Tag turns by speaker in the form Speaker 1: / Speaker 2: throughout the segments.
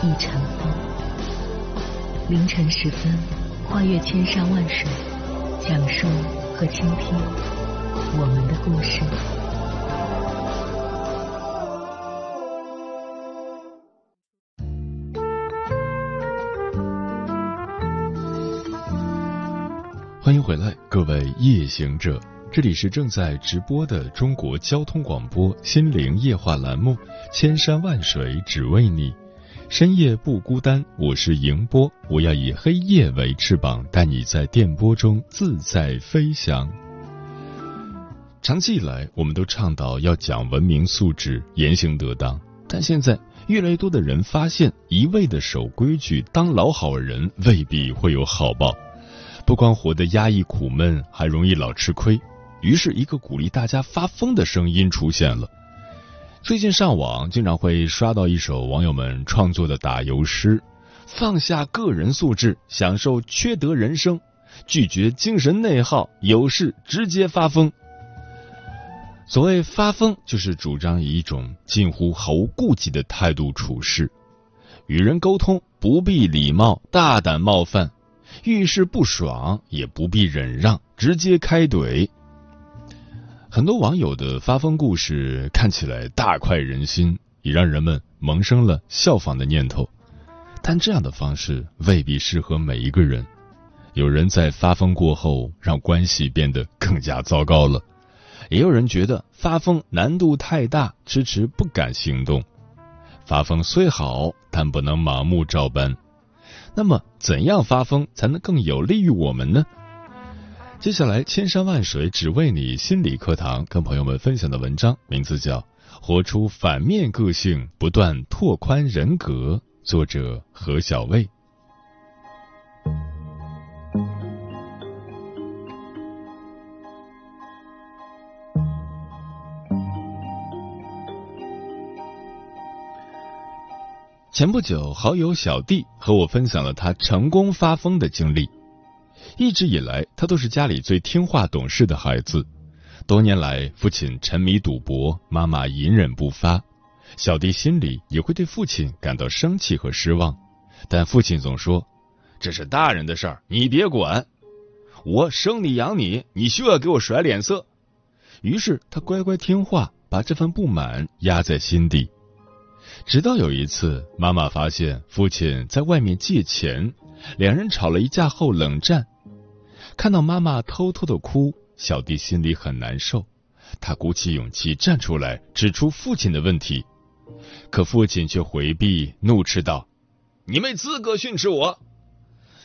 Speaker 1: 一尘风，凌晨时分，跨越千山万水，讲述和倾听我们的故事。
Speaker 2: 欢迎回来，各位夜行者，这里是正在直播的中国交通广播心灵夜话栏目《千山万水只为你》。深夜不孤单，我是迎波，我要以黑夜为翅膀，带你在电波中自在飞翔。长期以来，我们都倡导要讲文明素质、言行得当，但现在越来越多的人发现，一味的守规矩、当老好人，未必会有好报。不光活得压抑苦闷，还容易老吃亏。于是，一个鼓励大家发疯的声音出现了。最近上网经常会刷到一首网友们创作的打油诗：放下个人素质，享受缺德人生，拒绝精神内耗，有事直接发疯。所谓发疯，就是主张以一种近乎毫无顾忌的态度处事，与人沟通不必礼貌，大胆冒犯，遇事不爽也不必忍让，直接开怼。很多网友的发疯故事看起来大快人心，也让人们萌生了效仿的念头。但这样的方式未必适合每一个人。有人在发疯过后让关系变得更加糟糕了，也有人觉得发疯难度太大，迟迟不敢行动。发疯虽好，但不能盲目照搬。那么，怎样发疯才能更有利于我们呢？接下来，千山万水只为你心理课堂，跟朋友们分享的文章名字叫《活出反面个性，不断拓宽人格》，作者何小卫。前不久，好友小弟和我分享了他成功发疯的经历。一直以来，他都是家里最听话懂事的孩子。多年来，父亲沉迷赌博，妈妈隐忍不发，小弟心里也会对父亲感到生气和失望。但父亲总说：“这是大人的事儿，你别管。我生你养你，你休要给我甩脸色。”于是他乖乖听话，把这份不满压在心底。直到有一次，妈妈发现父亲在外面借钱，两人吵了一架后冷战。看到妈妈偷偷的哭，小弟心里很难受。他鼓起勇气站出来，指出父亲的问题，可父亲却回避，怒斥道：“你没资格训斥我！”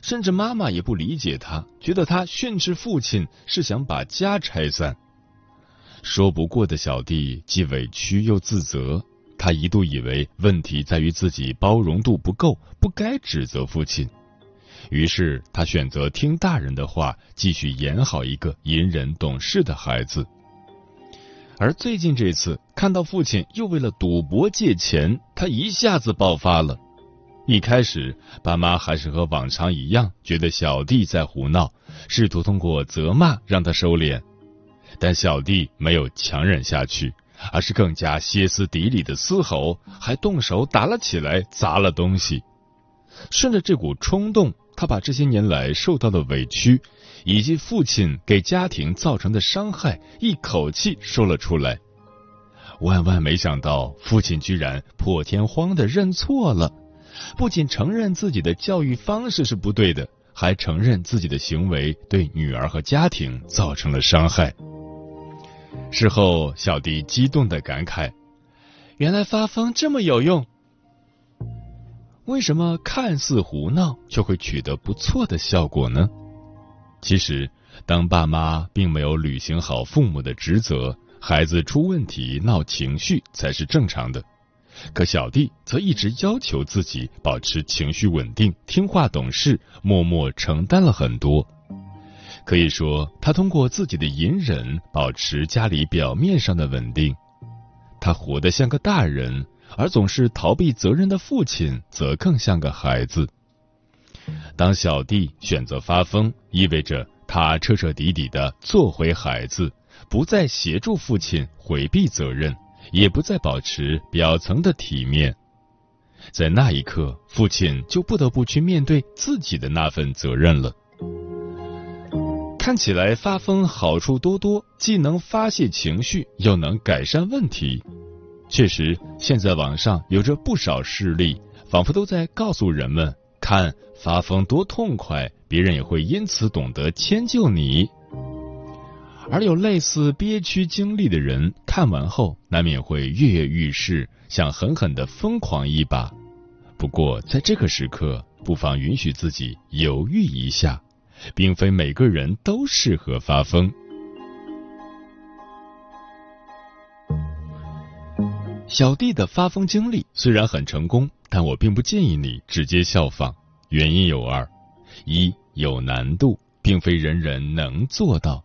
Speaker 2: 甚至妈妈也不理解他，觉得他训斥父亲是想把家拆散。说不过的小弟既委屈又自责，他一度以为问题在于自己包容度不够，不该指责父亲。于是他选择听大人的话，继续演好一个隐忍懂事的孩子。而最近这次看到父亲又为了赌博借钱，他一下子爆发了。一开始，爸妈还是和往常一样，觉得小弟在胡闹，试图通过责骂让他收敛。但小弟没有强忍下去，而是更加歇斯底里的嘶吼，还动手打了起来，砸了东西。顺着这股冲动。他把这些年来受到的委屈，以及父亲给家庭造成的伤害，一口气说了出来。万万没想到，父亲居然破天荒的认错了，不仅承认自己的教育方式是不对的，还承认自己的行为对女儿和家庭造成了伤害。事后，小弟激动的感慨：“原来发疯这么有用。”为什么看似胡闹却会取得不错的效果呢？其实，当爸妈并没有履行好父母的职责，孩子出问题闹情绪才是正常的。可小弟则一直要求自己保持情绪稳定、听话懂事，默默承担了很多。可以说，他通过自己的隐忍保持家里表面上的稳定。他活得像个大人，而总是逃避责任的父亲则更像个孩子。当小弟选择发疯，意味着他彻彻底底的做回孩子，不再协助父亲回避责任。也不再保持表层的体面，在那一刻，父亲就不得不去面对自己的那份责任了。看起来发疯好处多多，既能发泄情绪，又能改善问题。确实，现在网上有着不少事例，仿佛都在告诉人们：看发疯多痛快，别人也会因此懂得迁就你。而有类似憋屈经历的人，看完后难免会跃跃欲试，想狠狠的疯狂一把。不过，在这个时刻，不妨允许自己犹豫一下，并非每个人都适合发疯。小弟的发疯经历虽然很成功，但我并不建议你直接效仿。原因有二：一有难度，并非人人能做到。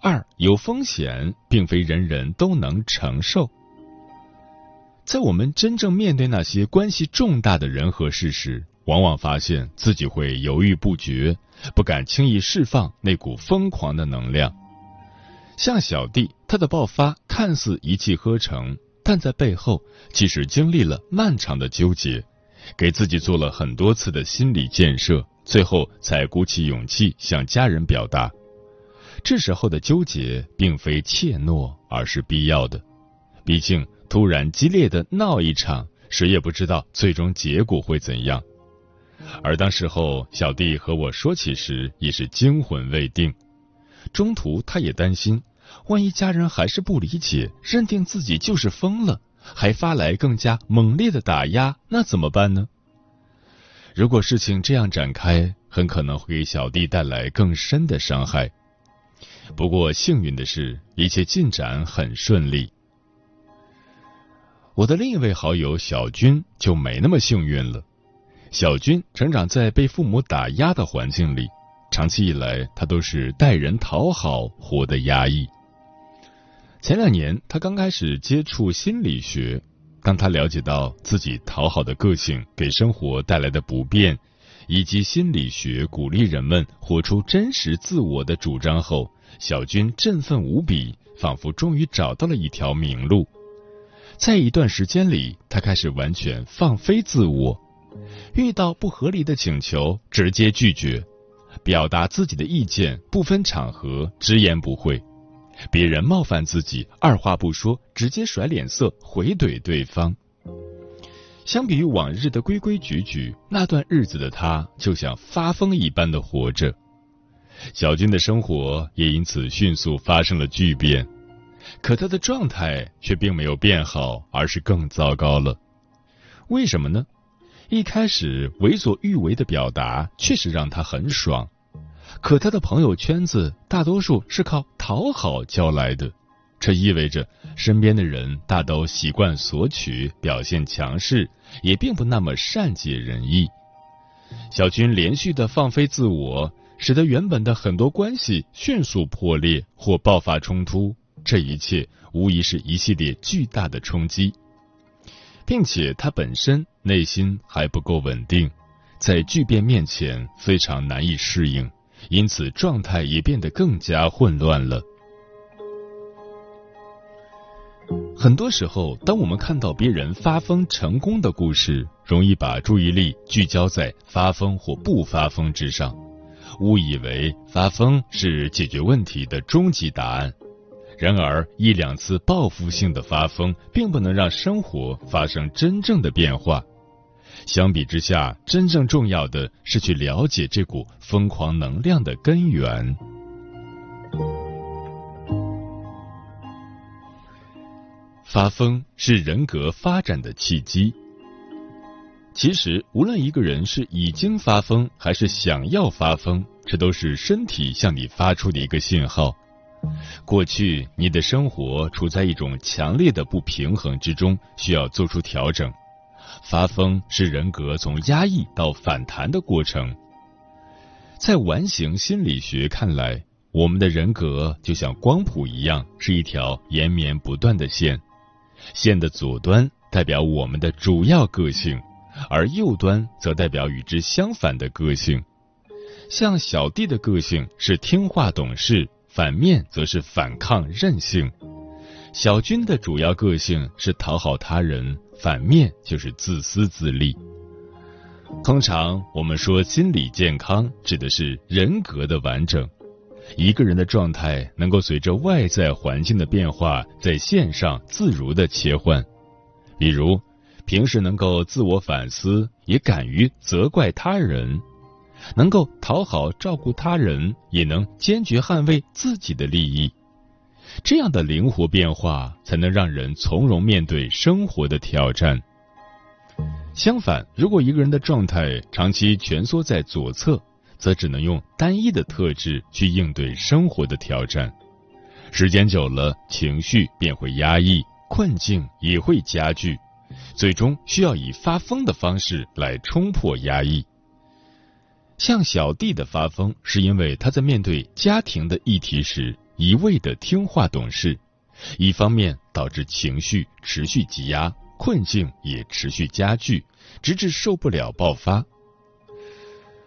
Speaker 2: 二有风险，并非人人都能承受。在我们真正面对那些关系重大的人和事时，往往发现自己会犹豫不决，不敢轻易释放那股疯狂的能量。像小弟，他的爆发看似一气呵成，但在背后其实经历了漫长的纠结，给自己做了很多次的心理建设，最后才鼓起勇气向家人表达。这时候的纠结并非怯懦，而是必要的。毕竟，突然激烈的闹一场，谁也不知道最终结果会怎样。而当时候小弟和我说起时，也是惊魂未定。中途他也担心，万一家人还是不理解，认定自己就是疯了，还发来更加猛烈的打压，那怎么办呢？如果事情这样展开，很可能会给小弟带来更深的伤害。不过幸运的是，一切进展很顺利。我的另一位好友小军就没那么幸运了。小军成长在被父母打压的环境里，长期以来他都是待人讨好，活得压抑。前两年他刚开始接触心理学，当他了解到自己讨好的个性给生活带来的不便。以及心理学鼓励人们活出真实自我的主张后，小军振奋无比，仿佛终于找到了一条明路。在一段时间里，他开始完全放飞自我，遇到不合理的请求直接拒绝，表达自己的意见不分场合，直言不讳。别人冒犯自己，二话不说，直接甩脸色回怼对方。相比于往日的规规矩矩，那段日子的他就像发疯一般的活着。小军的生活也因此迅速发生了巨变，可他的状态却并没有变好，而是更糟糕了。为什么呢？一开始为所欲为的表达确实让他很爽，可他的朋友圈子大多数是靠讨好交来的。这意味着身边的人大都习惯索取，表现强势，也并不那么善解人意。小军连续的放飞自我，使得原本的很多关系迅速破裂或爆发冲突。这一切无疑是一系列巨大的冲击，并且他本身内心还不够稳定，在巨变面前非常难以适应，因此状态也变得更加混乱了。很多时候，当我们看到别人发疯成功的故事，容易把注意力聚焦在发疯或不发疯之上，误以为发疯是解决问题的终极答案。然而，一两次报复性的发疯，并不能让生活发生真正的变化。相比之下，真正重要的是去了解这股疯狂能量的根源。发疯是人格发展的契机。其实，无论一个人是已经发疯，还是想要发疯，这都是身体向你发出的一个信号。过去，你的生活处在一种强烈的不平衡之中，需要做出调整。发疯是人格从压抑到反弹的过程。在完形心理学看来，我们的人格就像光谱一样，是一条延绵不断的线。线的左端代表我们的主要个性，而右端则代表与之相反的个性。像小弟的个性是听话懂事，反面则是反抗任性；小军的主要个性是讨好他人，反面就是自私自利。通常我们说心理健康，指的是人格的完整。一个人的状态能够随着外在环境的变化，在线上自如的切换。比如，平时能够自我反思，也敢于责怪他人。能够讨好照顾他人，也能坚决捍卫自己的利益，这样的灵活变化，才能让人从容面对生活的挑战。相反，如果一个人的状态长期蜷缩在左侧，则只能用单一的特质去应对生活的挑战，时间久了，情绪便会压抑，困境也会加剧，最终需要以发疯的方式来冲破压抑。像小弟的发疯，是因为他在面对家庭的议题时一味的听话懂事，一方面导致情绪持续积压，困境也持续加剧，直至受不了爆发。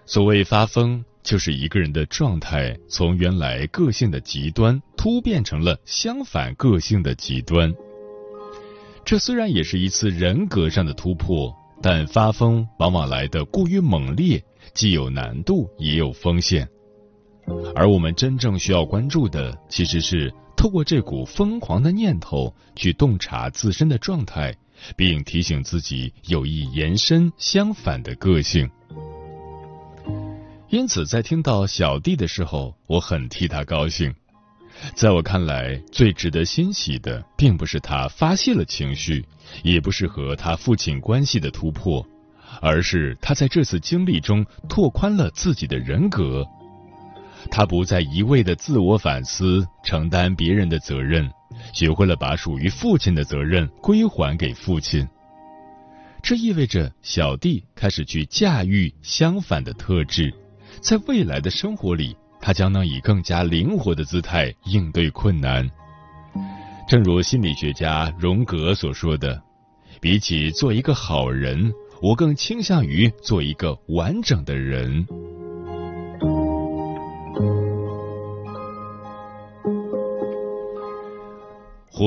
Speaker 2: 所谓发疯，就是一个人的状态从原来个性的极端突变成了相反个性的极端。这虽然也是一次人格上的突破，但发疯往往来的过于猛烈。既有难度，也有风险，而我们真正需要关注的，其实是透过这股疯狂的念头去洞察自身的状态，并提醒自己有意延伸相反的个性。因此，在听到小弟的时候，我很替他高兴。在我看来，最值得欣喜的，并不是他发泄了情绪，也不是和他父亲关系的突破。而是他在这次经历中拓宽了自己的人格，他不再一味的自我反思、承担别人的责任，学会了把属于父亲的责任归还给父亲。这意味着小弟开始去驾驭相反的特质，在未来的生活里，他将能以更加灵活的姿态应对困难。正如心理学家荣格所说的：“比起做一个好人。”我更倾向于做一个完整的人，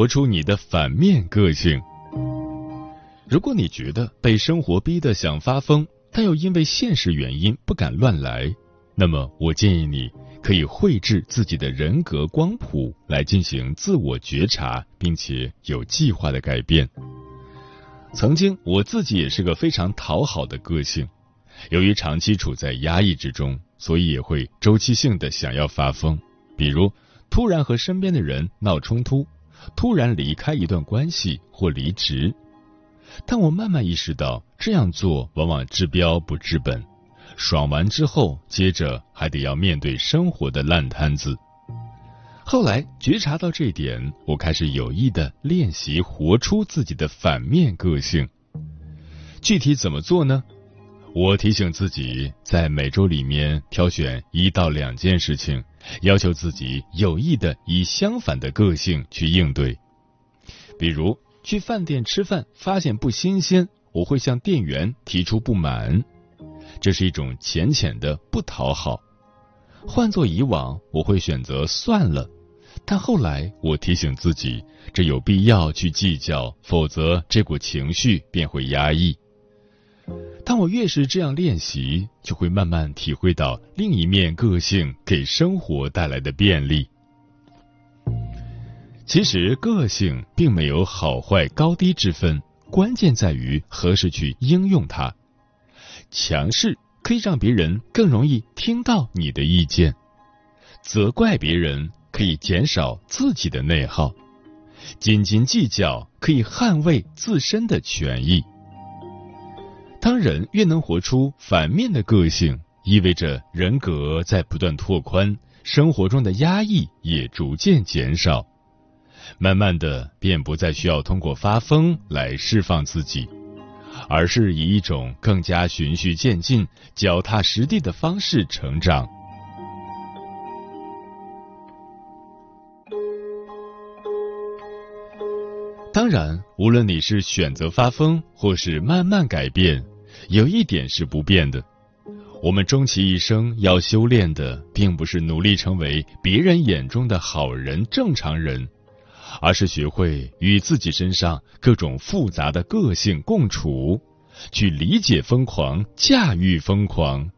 Speaker 2: 活出你的反面个性。如果你觉得被生活逼得想发疯，但又因为现实原因不敢乱来，那么我建议你可以绘制自己的人格光谱，来进行自我觉察，并且有计划的改变。曾经我自己也是个非常讨好的个性，由于长期处在压抑之中，所以也会周期性的想要发疯，比如突然和身边的人闹冲突，突然离开一段关系或离职。但我慢慢意识到，这样做往往治标不治本，爽完之后，接着还得要面对生活的烂摊子。后来觉察到这一点，我开始有意的练习活出自己的反面个性。具体怎么做呢？我提醒自己，在每周里面挑选一到两件事情，要求自己有意的以相反的个性去应对。比如去饭店吃饭，发现不新鲜，我会向店员提出不满，这是一种浅浅的不讨好。换做以往，我会选择算了。但后来，我提醒自己，这有必要去计较，否则这股情绪便会压抑。当我越是这样练习，就会慢慢体会到另一面个性给生活带来的便利。其实，个性并没有好坏高低之分，关键在于何时去应用它。强势可以让别人更容易听到你的意见，责怪别人。可以减少自己的内耗，斤斤计较可以捍卫自身的权益。当人越能活出反面的个性，意味着人格在不断拓宽，生活中的压抑也逐渐减少，慢慢的便不再需要通过发疯来释放自己，而是以一种更加循序渐进、脚踏实地的方式成长。当然，无论你是选择发疯，或是慢慢改变，有一点是不变的：我们终其一生要修炼的，并不是努力成为别人眼中的好人、正常人，而是学会与自己身上各种复杂的个性共处，去理解疯狂，驾驭疯狂。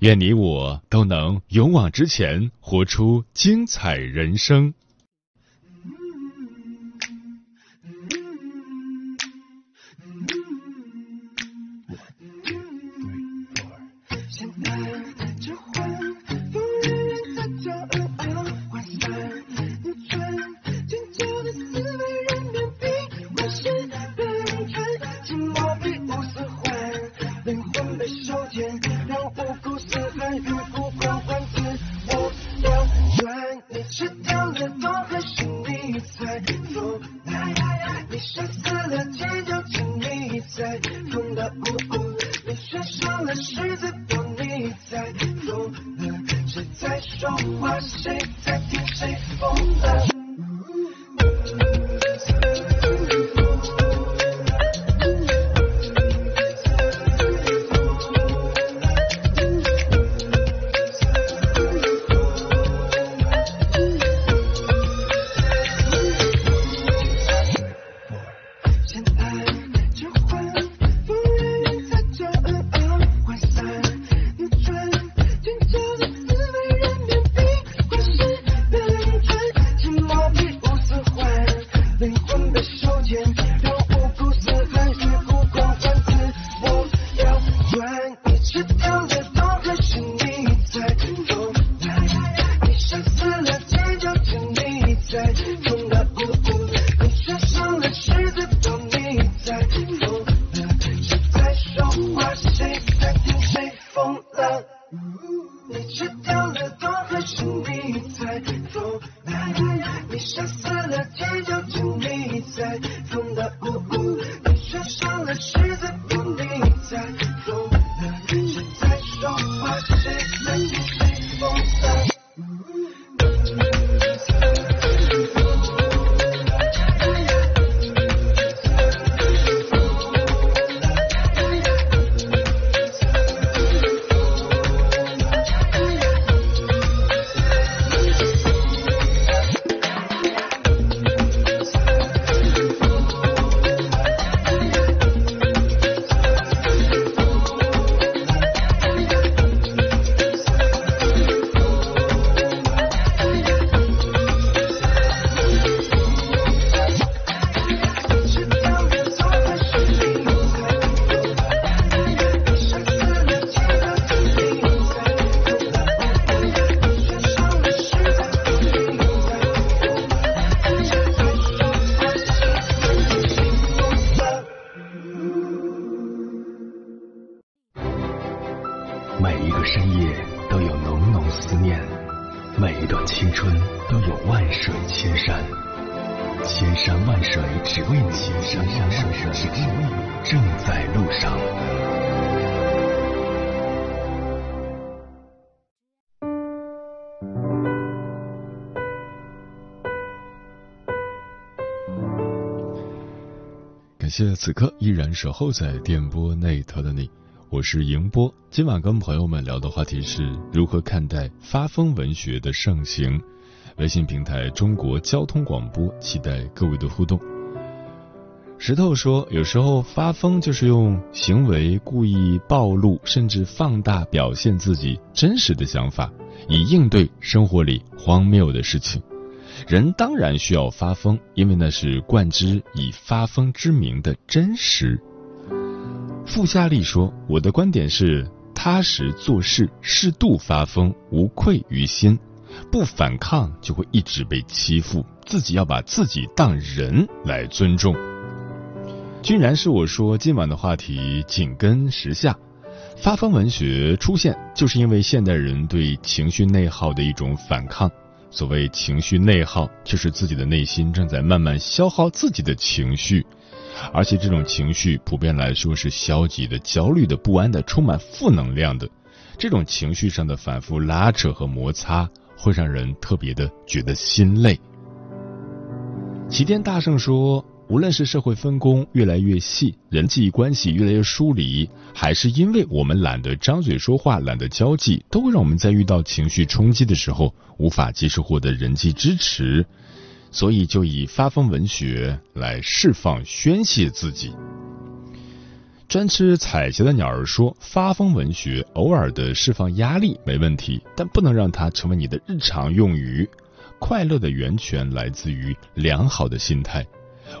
Speaker 2: 愿你我都能勇往直前，活出精彩人生。千山万水只为你，千山万水只为你，正在路上感谢此刻依然守候在电波那头的你，我是迎波。今晚跟朋友们聊的话题是如何看待发疯文学的盛行。微信平台中国交通广播，期待各位的互动。石头说，有时候发疯就是用行为故意暴露甚至放大表现自己真实的想法，以应对生活里荒谬的事情。人当然需要发疯，因为那是冠之以发疯之名的真实。傅夏利说：“我的观点是，踏实做事，适度发疯，无愧于心。不反抗就会一直被欺负，自己要把自己当人来尊重。”君然是我说今晚的话题紧跟时下，发疯文学出现，就是因为现代人对情绪内耗的一种反抗。所谓情绪内耗，就是自己的内心正在慢慢消耗自己的情绪，而且这种情绪普遍来说是消极的、焦虑的、不安的、充满负能量的。这种情绪上的反复拉扯和摩擦，会让人特别的觉得心累。齐天大圣说。无论是社会分工越来越细，人际关系越来越疏离，还是因为我们懒得张嘴说话、懒得交际，都会让我们在遇到情绪冲击的时候无法及时获得人际支持。所以，就以发疯文学来释放、宣泄自己。专吃彩霞的鸟儿说：“发疯文学偶尔的释放压力没问题，但不能让它成为你的日常用语。快乐的源泉来自于良好的心态。”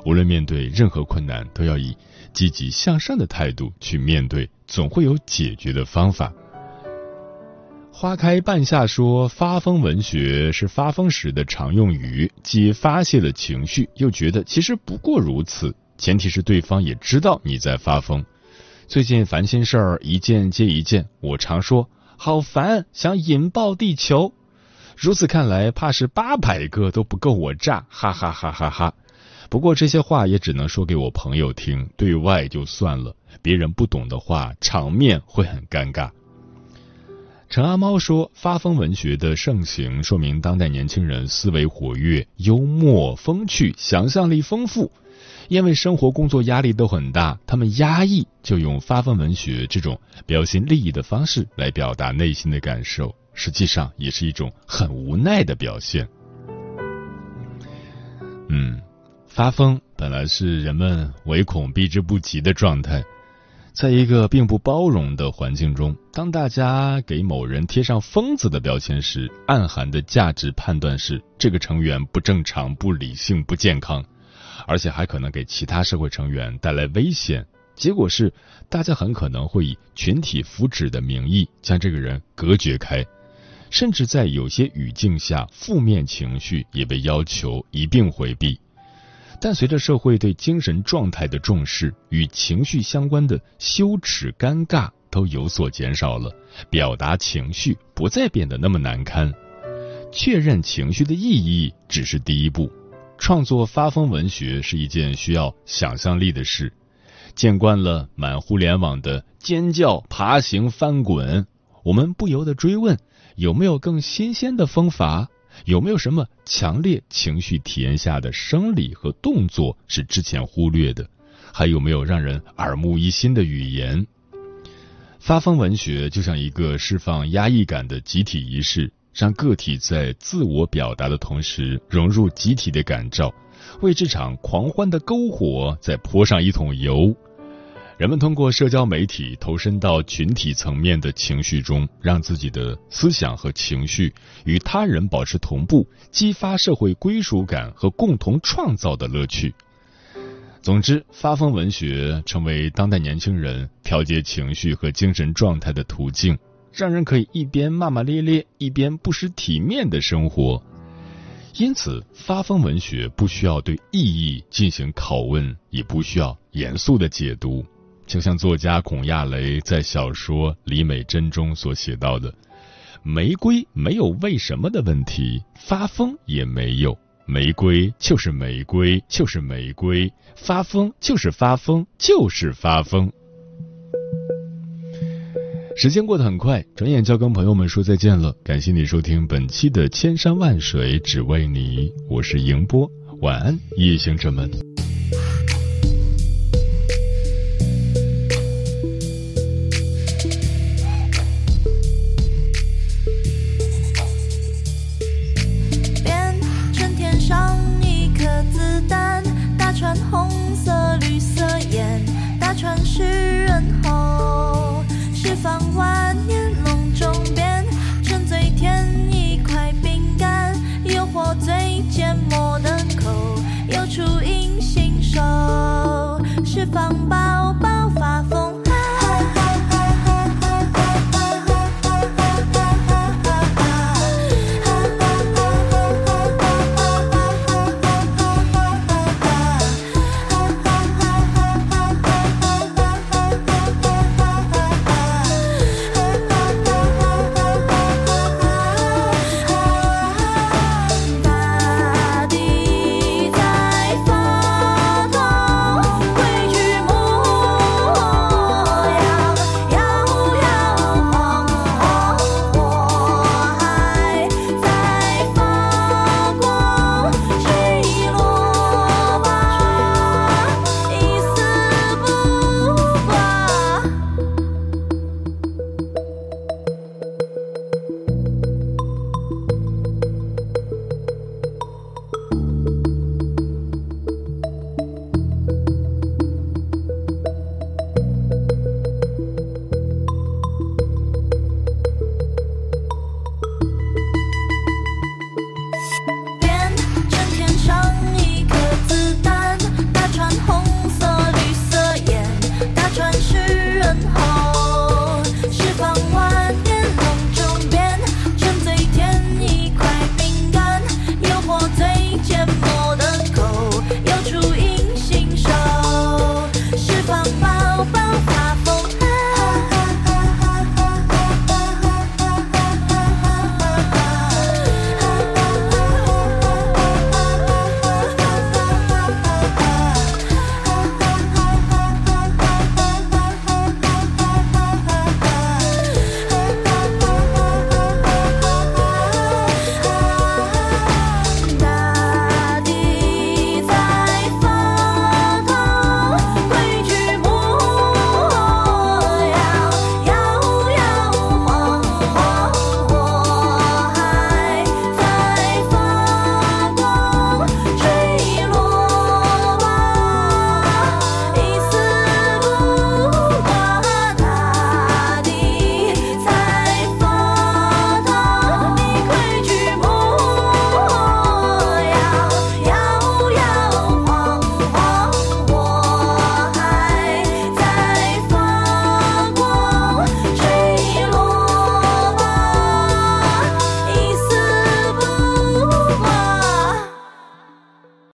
Speaker 2: 无论面对任何困难，都要以积极向上的态度去面对，总会有解决的方法。花开半夏说，发疯文学是发疯时的常用语，既发泄了情绪，又觉得其实不过如此。前提是对方也知道你在发疯。最近烦心事儿一件接一件，我常说好烦，想引爆地球。如此看来，怕是八百个都不够我炸，哈哈哈哈哈。不过这些话也只能说给我朋友听，对外就算了。别人不懂的话，场面会很尴尬。陈阿猫说：“发疯文学的盛行，说明当代年轻人思维活跃、幽默风趣、想象力丰富。因为生活工作压力都很大，他们压抑，就用发疯文学这种表现利益的方式来表达内心的感受，实际上也是一种很无奈的表现。”嗯。发疯本来是人们唯恐避之不及的状态，在一个并不包容的环境中，当大家给某人贴上“疯子”的标签时，暗含的价值判断是这个成员不正常、不理性、不健康，而且还可能给其他社会成员带来危险。结果是，大家很可能会以群体福祉的名义将这个人隔绝开，甚至在有些语境下，负面情绪也被要求一并回避。但随着社会对精神状态的重视，与情绪相关的羞耻、尴尬都有所减少了，表达情绪不再变得那么难堪。确认情绪的意义只是第一步。创作发疯文学是一件需要想象力的事。见惯了满互联网的尖叫、爬行、翻滚，我们不由得追问：有没有更新鲜的方法？有没有什么强烈情绪体验下的生理和动作是之前忽略的？还有没有让人耳目一新的语言？发疯文学就像一个释放压抑感的集体仪式，让个体在自我表达的同时融入集体的感召，为这场狂欢的篝火再泼上一桶油。人们通过社交媒体投身到群体层面的情绪中，让自己的思想和情绪与他人保持同步，激发社会归属感和共同创造的乐趣。总之，发疯文学成为当代年轻人调节情绪和精神状态的途径，让人可以一边骂骂咧咧，一边不失体面的生活。因此，发疯文学不需要对意义进行拷问，也不需要严肃的解读。就像作家孔亚雷在小说《李美珍》中所写到的：“玫瑰没有为什么的问题，发疯也没有。玫瑰就是玫瑰，就是玫瑰；发疯就是发疯，就是发疯。”时间过得很快，转眼就要跟朋友们说再见了。感谢你收听本期的《千山万水只为你》，我是迎波，晚安，夜行者们。